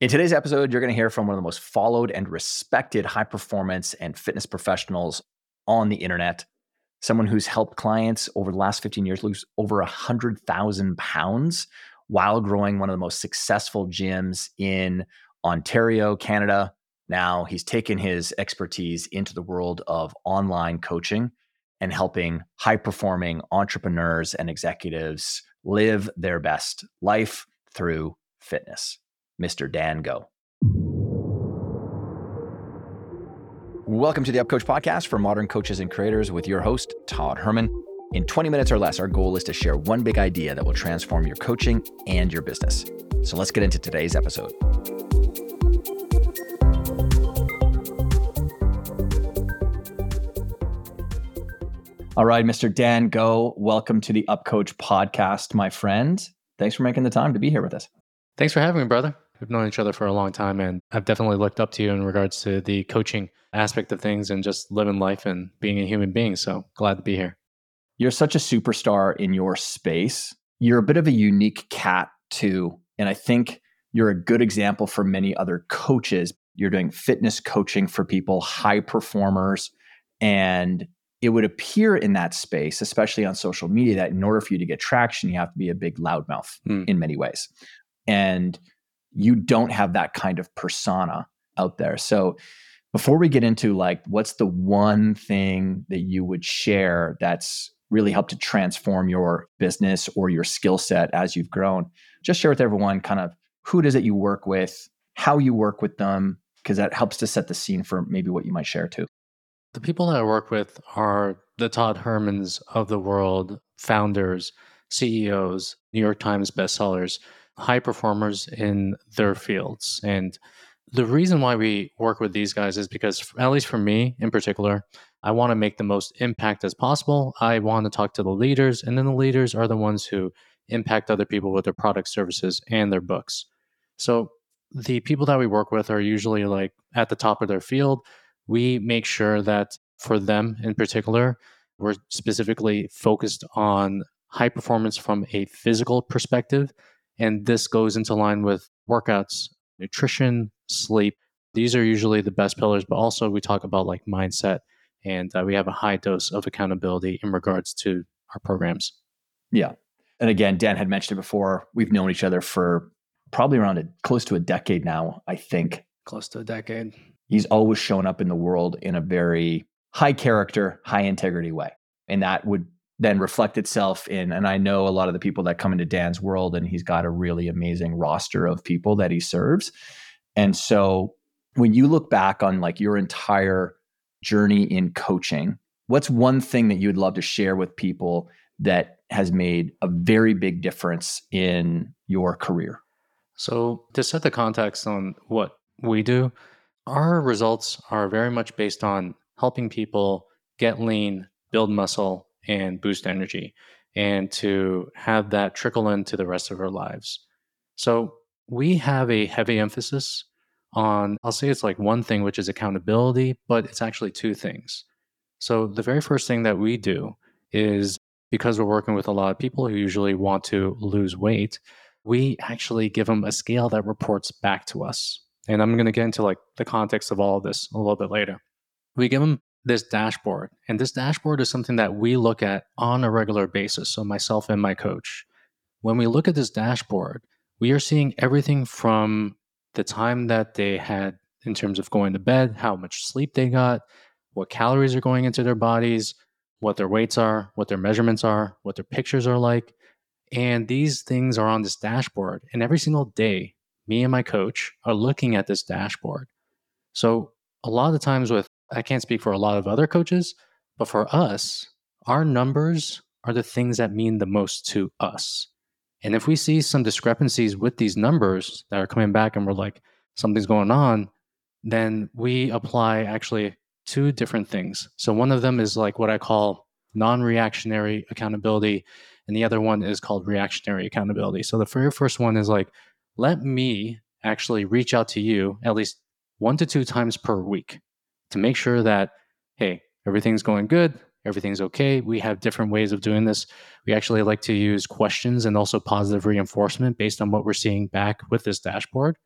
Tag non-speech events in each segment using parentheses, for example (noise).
In today's episode, you're going to hear from one of the most followed and respected high performance and fitness professionals on the internet. Someone who's helped clients over the last 15 years lose over 100,000 pounds while growing one of the most successful gyms in Ontario, Canada. Now he's taken his expertise into the world of online coaching and helping high performing entrepreneurs and executives live their best life through fitness. Mr. Dan Go. Welcome to the Up Coach podcast for modern coaches and creators with your host, Todd Herman. In 20 minutes or less, our goal is to share one big idea that will transform your coaching and your business. So let's get into today's episode. All right, Mr. Dan Go, welcome to the Up Coach podcast, my friend. Thanks for making the time to be here with us. Thanks for having me, brother. We've known each other for a long time, and I've definitely looked up to you in regards to the coaching aspect of things and just living life and being a human being. So glad to be here. You're such a superstar in your space. You're a bit of a unique cat, too. And I think you're a good example for many other coaches. You're doing fitness coaching for people, high performers. And it would appear in that space, especially on social media, that in order for you to get traction, you have to be a big loudmouth mm. in many ways. And you don't have that kind of persona out there. So before we get into like what's the one thing that you would share that's really helped to transform your business or your skill set as you've grown, just share with everyone kind of who it is that you work with, how you work with them, because that helps to set the scene for maybe what you might share too. The people that I work with are the Todd Hermans of the world, founders, CEOs, New York Times bestsellers high performers in their fields. And the reason why we work with these guys is because, at least for me in particular, I want to make the most impact as possible. I want to talk to the leaders, and then the leaders are the ones who impact other people with their products, services, and their books. So the people that we work with are usually like at the top of their field. We make sure that for them in particular, we're specifically focused on high performance from a physical perspective and this goes into line with workouts, nutrition, sleep. These are usually the best pillars, but also we talk about like mindset and uh, we have a high dose of accountability in regards to our programs. Yeah. And again, Dan had mentioned it before. We've known each other for probably around a, close to a decade now, I think. Close to a decade. He's always shown up in the world in a very high character, high integrity way. And that would then reflect itself in and i know a lot of the people that come into dan's world and he's got a really amazing roster of people that he serves. And so when you look back on like your entire journey in coaching what's one thing that you'd love to share with people that has made a very big difference in your career? So to set the context on what we do our results are very much based on helping people get lean build muscle and boost energy and to have that trickle into the rest of our lives. So we have a heavy emphasis on, I'll say it's like one thing, which is accountability, but it's actually two things. So the very first thing that we do is because we're working with a lot of people who usually want to lose weight, we actually give them a scale that reports back to us. And I'm going to get into like the context of all of this a little bit later. We give them this dashboard. And this dashboard is something that we look at on a regular basis. So, myself and my coach. When we look at this dashboard, we are seeing everything from the time that they had in terms of going to bed, how much sleep they got, what calories are going into their bodies, what their weights are, what their measurements are, what their pictures are like. And these things are on this dashboard. And every single day, me and my coach are looking at this dashboard. So, a lot of times with I can't speak for a lot of other coaches, but for us, our numbers are the things that mean the most to us. And if we see some discrepancies with these numbers that are coming back and we're like, something's going on, then we apply actually two different things. So one of them is like what I call non reactionary accountability, and the other one is called reactionary accountability. So the very first one is like, let me actually reach out to you at least one to two times per week to make sure that, hey, everything's going good, everything's okay. We have different ways of doing this. We actually like to use questions and also positive reinforcement based on what we're seeing back with this dashboard.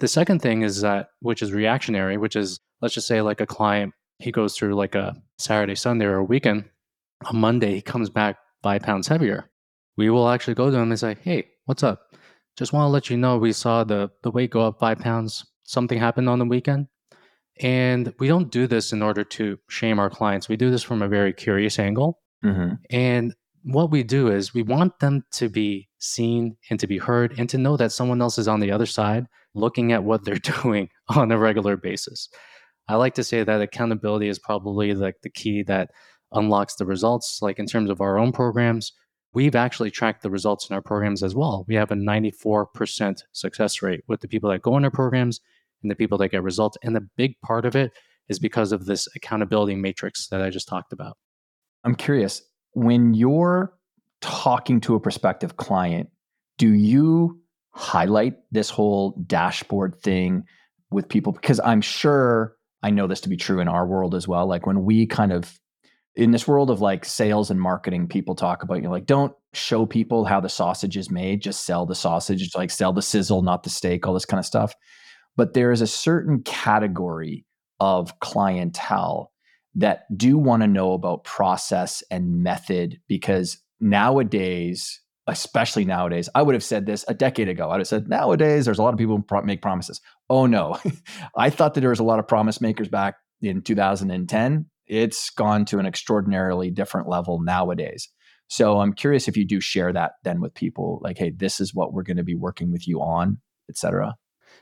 The second thing is that, which is reactionary, which is, let's just say, like a client, he goes through like a Saturday, Sunday, or a weekend. On Monday, he comes back five pounds heavier. We will actually go to him and say, Hey, what's up? Just want to let you know we saw the, the weight go up five pounds. Something happened on the weekend. And we don't do this in order to shame our clients. We do this from a very curious angle. Mm-hmm. And what we do is we want them to be seen and to be heard and to know that someone else is on the other side looking at what they're (laughs) doing on a regular basis. I like to say that accountability is probably like the key that unlocks the results. Like in terms of our own programs, we've actually tracked the results in our programs as well. We have a 94% success rate with the people that go in our programs and the people that get results. And the big part of it is because of this accountability matrix that I just talked about. I'm curious, when you're talking to a prospective client, do you highlight this whole dashboard thing with people? Because I'm sure I know this to be true in our world as well. Like when we kind of in this world of like sales and marketing, people talk about you know, like don't show people how the sausage is made, just sell the sausage, like sell the sizzle, not the steak, all this kind of stuff. But there is a certain category of clientele that do want to know about process and method because nowadays, especially nowadays, I would have said this a decade ago. I would have said nowadays there's a lot of people who make promises. Oh no, (laughs) I thought that there was a lot of promise makers back in 2010. It's gone to an extraordinarily different level nowadays. So I'm curious if you do share that then with people, like, hey, this is what we're going to be working with you on, et cetera.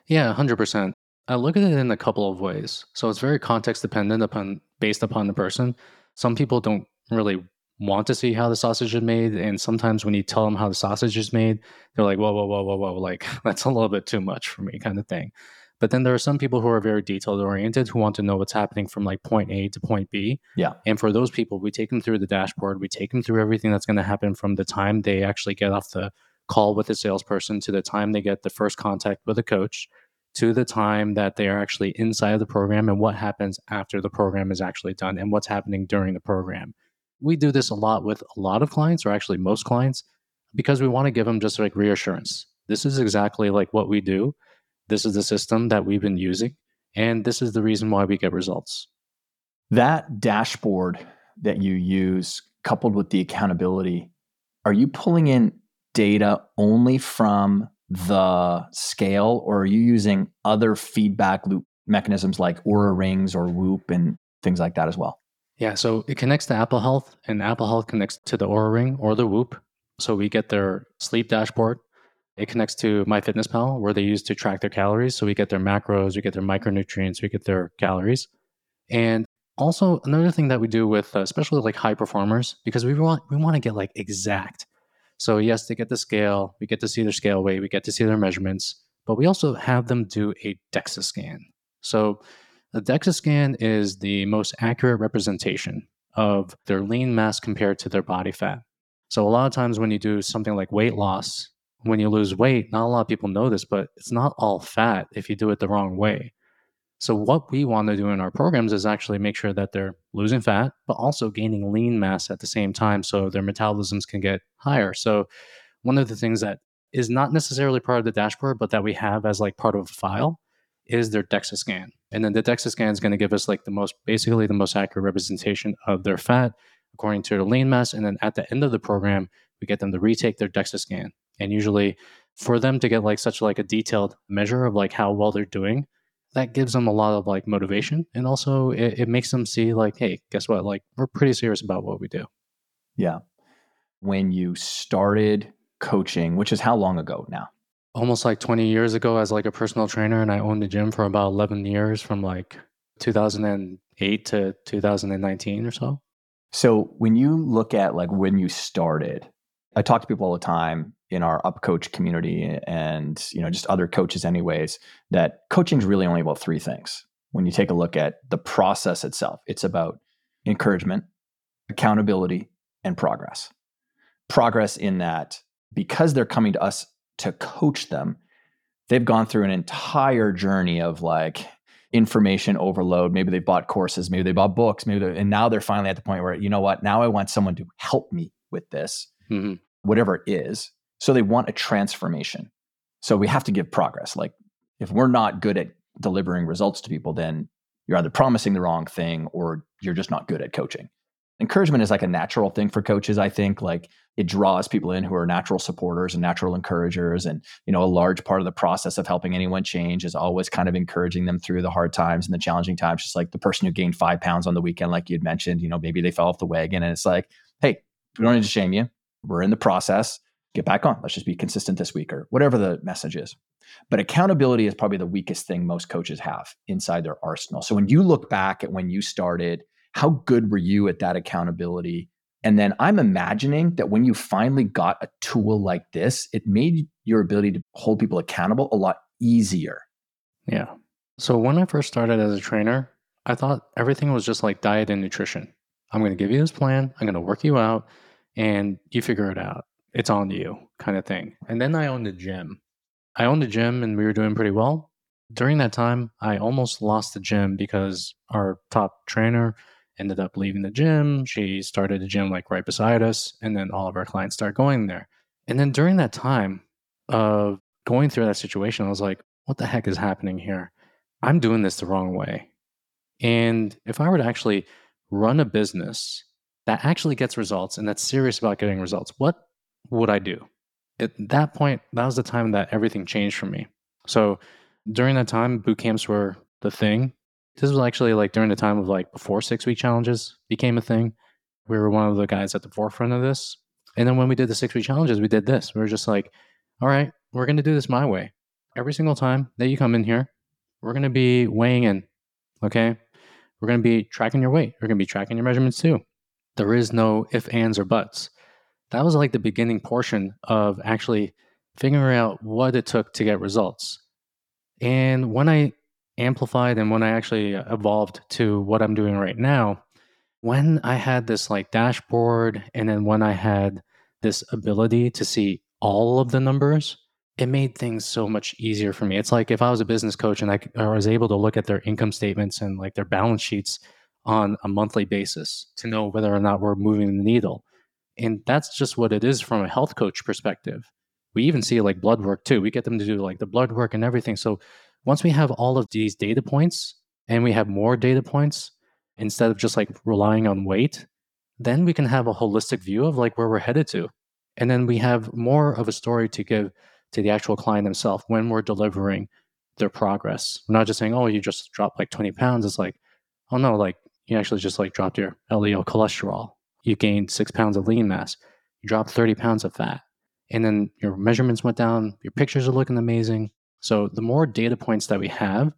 Yeah, 100%. I look at it in a couple of ways. So it's very context dependent upon based upon the person. Some people don't really want to see how the sausage is made, and sometimes when you tell them how the sausage is made, they're like, "Whoa, whoa, whoa, whoa, whoa!" Like (laughs) that's a little bit too much for me, kind of thing. But then there are some people who are very detailed oriented who want to know what's happening from like point A to point B. Yeah. And for those people, we take them through the dashboard. We take them through everything that's going to happen from the time they actually get off the call with the salesperson to the time they get the first contact with a coach to the time that they are actually inside of the program and what happens after the program is actually done and what's happening during the program. We do this a lot with a lot of clients, or actually most clients, because we want to give them just like reassurance. This is exactly like what we do. This is the system that we've been using, and this is the reason why we get results. That dashboard that you use, coupled with the accountability, are you pulling in data only from the scale, or are you using other feedback loop mechanisms like Oura rings or Whoop and things like that as well? Yeah, so it connects to Apple Health, and Apple Health connects to the Oura Ring or the Whoop. So we get their sleep dashboard. It connects to MyFitnessPal, where they use to track their calories. So we get their macros, we get their micronutrients, we get their calories. And also another thing that we do with, uh, especially like high performers, because we want we want to get like exact. So, yes, they get the scale, we get to see their scale weight, we get to see their measurements, but we also have them do a DEXA scan. So, the DEXA scan is the most accurate representation of their lean mass compared to their body fat. So, a lot of times when you do something like weight loss, when you lose weight, not a lot of people know this, but it's not all fat if you do it the wrong way. So, what we want to do in our programs is actually make sure that they're losing fat, but also gaining lean mass at the same time so their metabolisms can get higher. So, one of the things that is not necessarily part of the dashboard, but that we have as like part of a file is their DEXA scan. And then the DEXA scan is going to give us like the most, basically the most accurate representation of their fat according to their lean mass. And then at the end of the program, we get them to retake their DEXA scan. And usually for them to get like such like a detailed measure of like how well they're doing, that gives them a lot of like motivation and also it, it makes them see like hey guess what? Like we're pretty serious about what we do. Yeah. When you started coaching which is how long ago now? Almost like 20 years ago as like a personal trainer and i owned a gym for about 11 years from like 2008 to 2019 or so. So when you look at like when you started i talk to people all the time in our up coach community and you know just other coaches anyways that coaching is really only about three things. When you take a look at the process itself it's about encouragement accountability and progress. Progress in that because they're coming to us to coach them they've gone through an entire journey of like information overload. Maybe they bought courses maybe they bought books maybe and now they're finally at the point where you know what? Now i want someone to help me with this. Mm-hmm. whatever it is so they want a transformation. So we have to give progress. Like if we're not good at delivering results to people, then you're either promising the wrong thing or you're just not good at coaching. Encouragement is like a natural thing for coaches, I think. Like it draws people in who are natural supporters and natural encouragers. And, you know, a large part of the process of helping anyone change is always kind of encouraging them through the hard times and the challenging times. Just like the person who gained five pounds on the weekend, like you'd mentioned, you know, maybe they fell off the wagon and it's like, hey, we don't need to shame you. We're in the process. Get back on. Let's just be consistent this week or whatever the message is. But accountability is probably the weakest thing most coaches have inside their arsenal. So when you look back at when you started, how good were you at that accountability? And then I'm imagining that when you finally got a tool like this, it made your ability to hold people accountable a lot easier. Yeah. So when I first started as a trainer, I thought everything was just like diet and nutrition. I'm going to give you this plan, I'm going to work you out, and you figure it out. It's on you, kind of thing. And then I owned a gym. I owned a gym and we were doing pretty well. During that time, I almost lost the gym because our top trainer ended up leaving the gym. She started a gym like right beside us, and then all of our clients start going there. And then during that time of going through that situation, I was like, what the heck is happening here? I'm doing this the wrong way. And if I were to actually run a business that actually gets results and that's serious about getting results, what would I do? At that point, that was the time that everything changed for me. So during that time, boot camps were the thing. This was actually like during the time of like before six week challenges became a thing. We were one of the guys at the forefront of this. And then when we did the six week challenges, we did this. We were just like, all right, we're going to do this my way. Every single time that you come in here, we're going to be weighing in. Okay. We're going to be tracking your weight. We're going to be tracking your measurements too. There is no if, ands, or buts. That was like the beginning portion of actually figuring out what it took to get results. And when I amplified and when I actually uh, evolved to what I'm doing right now, when I had this like dashboard and then when I had this ability to see all of the numbers, it made things so much easier for me. It's like if I was a business coach and I, I was able to look at their income statements and like their balance sheets on a monthly basis to know whether or not we're moving the needle. And that's just what it is from a health coach perspective. We even see like blood work too. We get them to do like the blood work and everything. So once we have all of these data points and we have more data points instead of just like relying on weight, then we can have a holistic view of like where we're headed to. And then we have more of a story to give to the actual client themselves when we're delivering their progress. We're not just saying, oh, you just dropped like 20 pounds. It's like, oh no, like you actually just like dropped your LDL cholesterol. You gained six pounds of lean mass. You dropped 30 pounds of fat. And then your measurements went down. Your pictures are looking amazing. So the more data points that we have,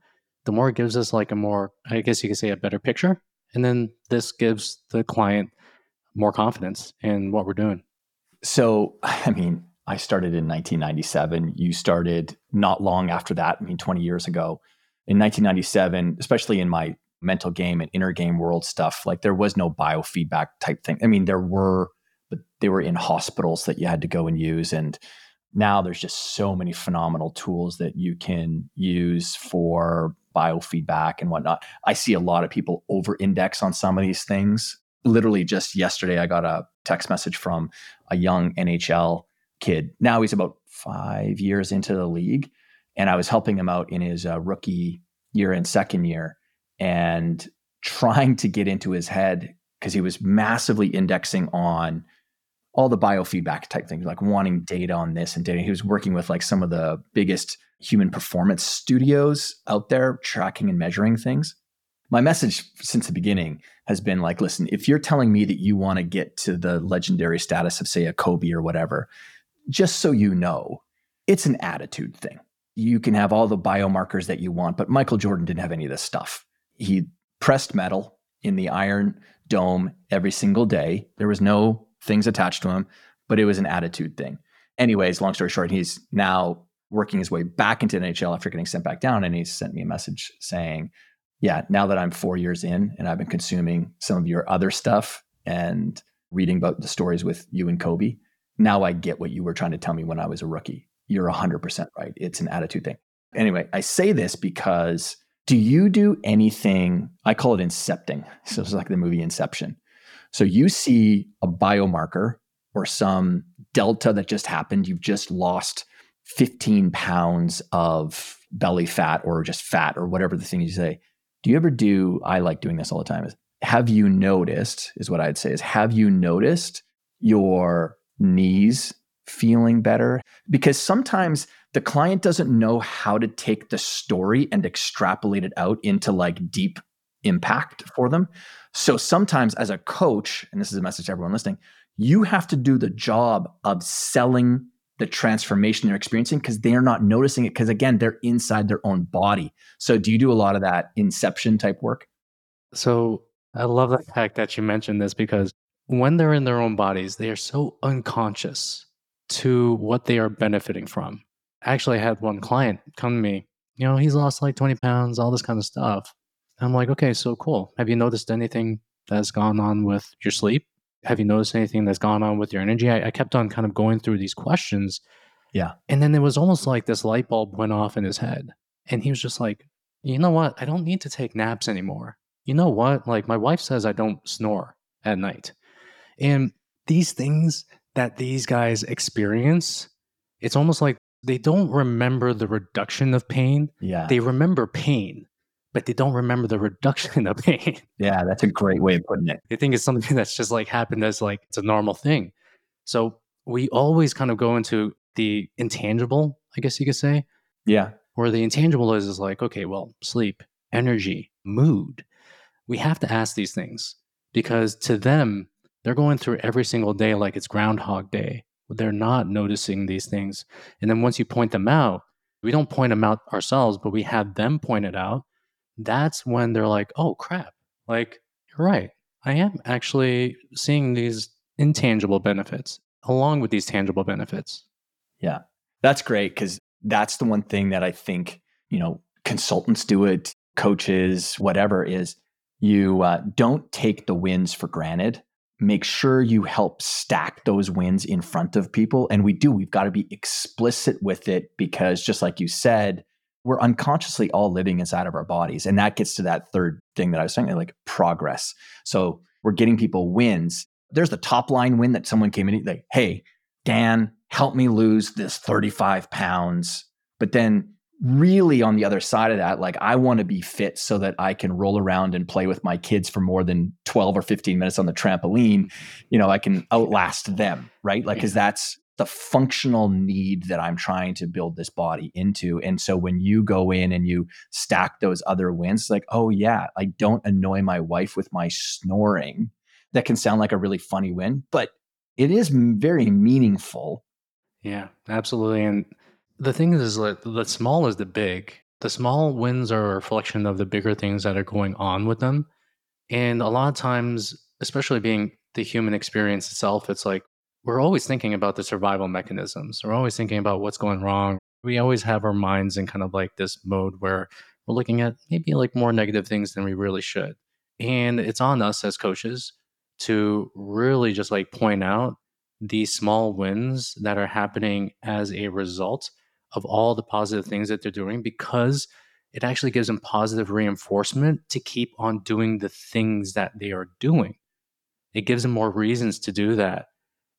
the more it gives us like a more, I guess you could say, a better picture. And then this gives the client more confidence in what we're doing. So, I mean, I started in 1997. You started not long after that, I mean, 20 years ago. In 1997, especially in my mental game and inner game world stuff, like there was no biofeedback type thing. I mean, there were, but they were in hospitals that you had to go and use. And now there's just so many phenomenal tools that you can use for biofeedback and whatnot. I see a lot of people over index on some of these things. Literally, just yesterday, I got a text message from a young NHL kid. Now he's about five years into the league. And I was helping him out in his uh, rookie year and second year and trying to get into his head because he was massively indexing on all the biofeedback type things, like wanting data on this and data. He was working with like some of the biggest human performance studios out there, tracking and measuring things. My message since the beginning has been like, listen, if you're telling me that you want to get to the legendary status of, say, a Kobe or whatever, just so you know, it's an attitude thing. You can have all the biomarkers that you want, but Michael Jordan didn't have any of this stuff. He pressed metal in the iron dome every single day. There was no things attached to him, but it was an attitude thing. Anyways, long story short, he's now working his way back into NHL after getting sent back down. And he sent me a message saying, Yeah, now that I'm four years in and I've been consuming some of your other stuff and reading about the stories with you and Kobe, now I get what you were trying to tell me when I was a rookie. You're 100% right. It's an attitude thing. Anyway, I say this because do you do anything? I call it incepting. So it's like the movie Inception. So you see a biomarker or some delta that just happened, you've just lost 15 pounds of belly fat or just fat or whatever the thing you say. Do you ever do, I like doing this all the time, is have you noticed, is what I'd say, is have you noticed your knees feeling better? Because sometimes the client doesn't know how to take the story and extrapolate it out into like deep impact for them. So sometimes as a coach, and this is a message to everyone listening, you have to do the job of selling the transformation they're experiencing because they're not noticing it because again they're inside their own body so do you do a lot of that inception type work so i love the fact that you mentioned this because when they're in their own bodies they are so unconscious to what they are benefiting from actually i had one client come to me you know he's lost like 20 pounds all this kind of stuff i'm like okay so cool have you noticed anything that's gone on with your sleep have you noticed anything that's gone on with your energy? I, I, kept on kind of going through these questions. Yeah. And then it was almost like this light bulb went off in his head. And he was just like, you know what? I don't need to take naps anymore. You know what? Like my wife says I don't snore at night. And these things that these guys experience, it's almost like they don't remember the reduction of pain. Yeah. They remember pain but they don't remember the reduction of pain. (laughs) Yeah, that's a great way of putting it. They think it's something (laughs) that's just like happened as like it's a normal thing. So we always kind of go into the intangible, I guess you could say. Yeah. Where the intangible is is like, okay, well, sleep, energy, mood. We have to ask these things because to them, they're going through every single day like it's Groundhog Day. They're not noticing these things. And then once you point them out, we don't point them out ourselves, but we have them point it out that's when they're like, oh crap, like, you're right. I am actually seeing these intangible benefits along with these tangible benefits. Yeah, that's great because that's the one thing that I think, you know, consultants do it, coaches, whatever is you uh, don't take the wins for granted. Make sure you help stack those wins in front of people. And we do, we've got to be explicit with it because just like you said, we're unconsciously all living inside of our bodies. And that gets to that third thing that I was saying, like progress. So we're getting people wins. There's the top line win that someone came in, like, hey, Dan, help me lose this 35 pounds. But then really on the other side of that, like I want to be fit so that I can roll around and play with my kids for more than 12 or 15 minutes on the trampoline. You know, I can outlast them, right? Like, cause that's the functional need that I'm trying to build this body into. And so when you go in and you stack those other wins, like, oh, yeah, I don't annoy my wife with my snoring. That can sound like a really funny win, but it is very meaningful. Yeah, absolutely. And the thing is, like, the small is the big. The small wins are a reflection of the bigger things that are going on with them. And a lot of times, especially being the human experience itself, it's like we're always thinking about the survival mechanisms. We're always thinking about what's going wrong. We always have our minds in kind of like this mode where we're looking at maybe like more negative things than we really should. And it's on us as coaches to really just like point out these small wins that are happening as a result of all the positive things that they're doing because it actually gives them positive reinforcement to keep on doing the things that they are doing. It gives them more reasons to do that.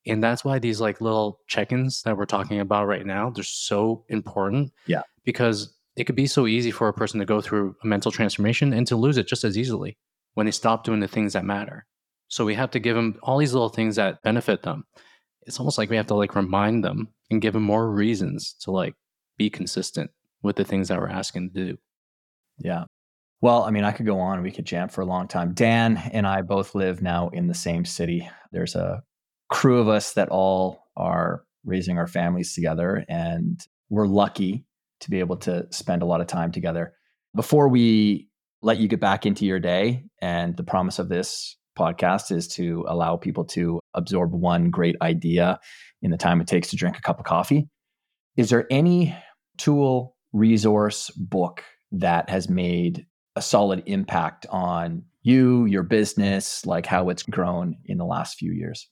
And that's why these like little check-ins that we're talking about right now they're so important yeah. because it could be so easy for a person to go through a mental transformation and to lose it just as easily when they stop doing the things that matter. So we have to give them all these little things that benefit them. It's almost like we have to like remind them and give them more reasons to like be consistent with the things that we're asking to do yeah well, I mean, I could go on. We could jam for a long time. Dan and I both live now in the same city. There's a crew of us that all are raising our families together. And we're lucky to be able to spend a lot of time together. Before we let you get back into your day, and the promise of this podcast is to allow people to absorb one great idea in the time it takes to drink a cup of coffee. Is there any tool, resource, book that has made a solid impact on you, your business, like how it's grown in the last few years?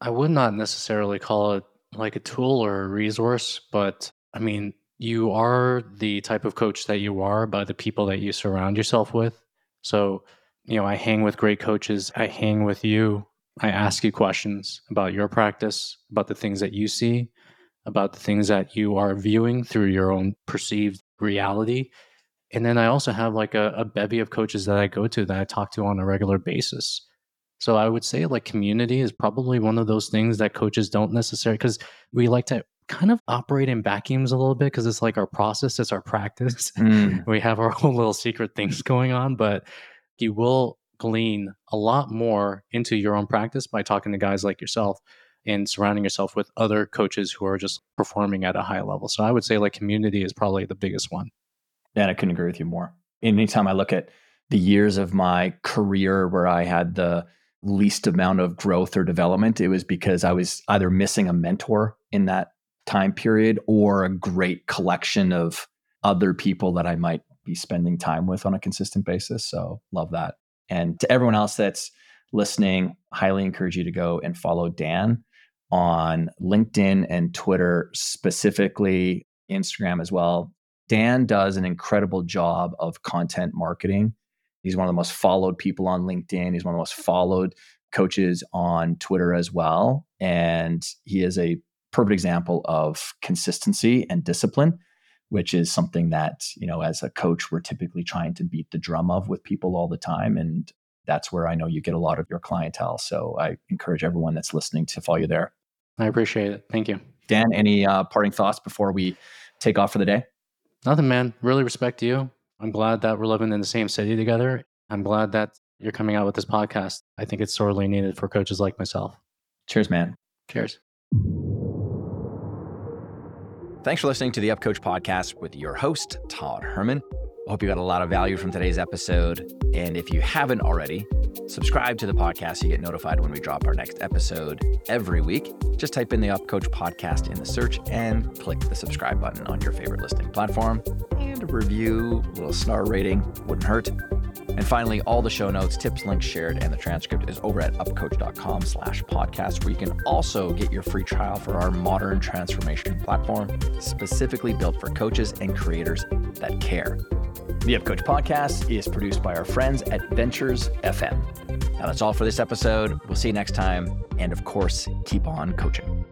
I would not necessarily call it like a tool or a resource, but I mean, you are the type of coach that you are by the people that you surround yourself with. So, you know, I hang with great coaches, I hang with you, I ask you questions about your practice, about the things that you see. About the things that you are viewing through your own perceived reality. And then I also have like a, a bevy of coaches that I go to that I talk to on a regular basis. So I would say like community is probably one of those things that coaches don't necessarily because we like to kind of operate in vacuums a little bit because it's like our process, it's our practice. Mm. (laughs) we have our own little secret things going on, but you will glean a lot more into your own practice by talking to guys like yourself and surrounding yourself with other coaches who are just performing at a high level. So I would say like community is probably the biggest one. Yeah, I couldn't agree with you more. Anytime I look at the years of my career where I had the least amount of growth or development, it was because I was either missing a mentor in that time period or a great collection of other people that I might be spending time with on a consistent basis. So, love that. And to everyone else that's listening, highly encourage you to go and follow Dan on LinkedIn and Twitter, specifically Instagram as well. Dan does an incredible job of content marketing. He's one of the most followed people on LinkedIn. He's one of the most followed coaches on Twitter as well. And he is a perfect example of consistency and discipline, which is something that, you know, as a coach, we're typically trying to beat the drum of with people all the time. And that's where I know you get a lot of your clientele. So I encourage everyone that's listening to follow you there. I appreciate it. Thank you. Dan, any uh, parting thoughts before we take off for the day? Nothing, man. Really respect you. I'm glad that we're living in the same city together. I'm glad that you're coming out with this podcast. I think it's sorely needed for coaches like myself. Cheers, man. Cheers. Thanks for listening to the Up Coach podcast with your host, Todd Herman. Hope you got a lot of value from today's episode. And if you haven't already, subscribe to the podcast so you get notified when we drop our next episode every week. Just type in the Up Coach podcast in the search and click the subscribe button on your favorite listening platform. And a review, a little star rating wouldn't hurt. And finally, all the show notes, tips, links shared, and the transcript is over at upcoach.com slash podcast, where you can also get your free trial for our modern transformation platform, specifically built for coaches and creators that care. The Up Coach podcast is produced by our friends at Ventures FM. Now that's all for this episode. We'll see you next time. And of course, keep on coaching.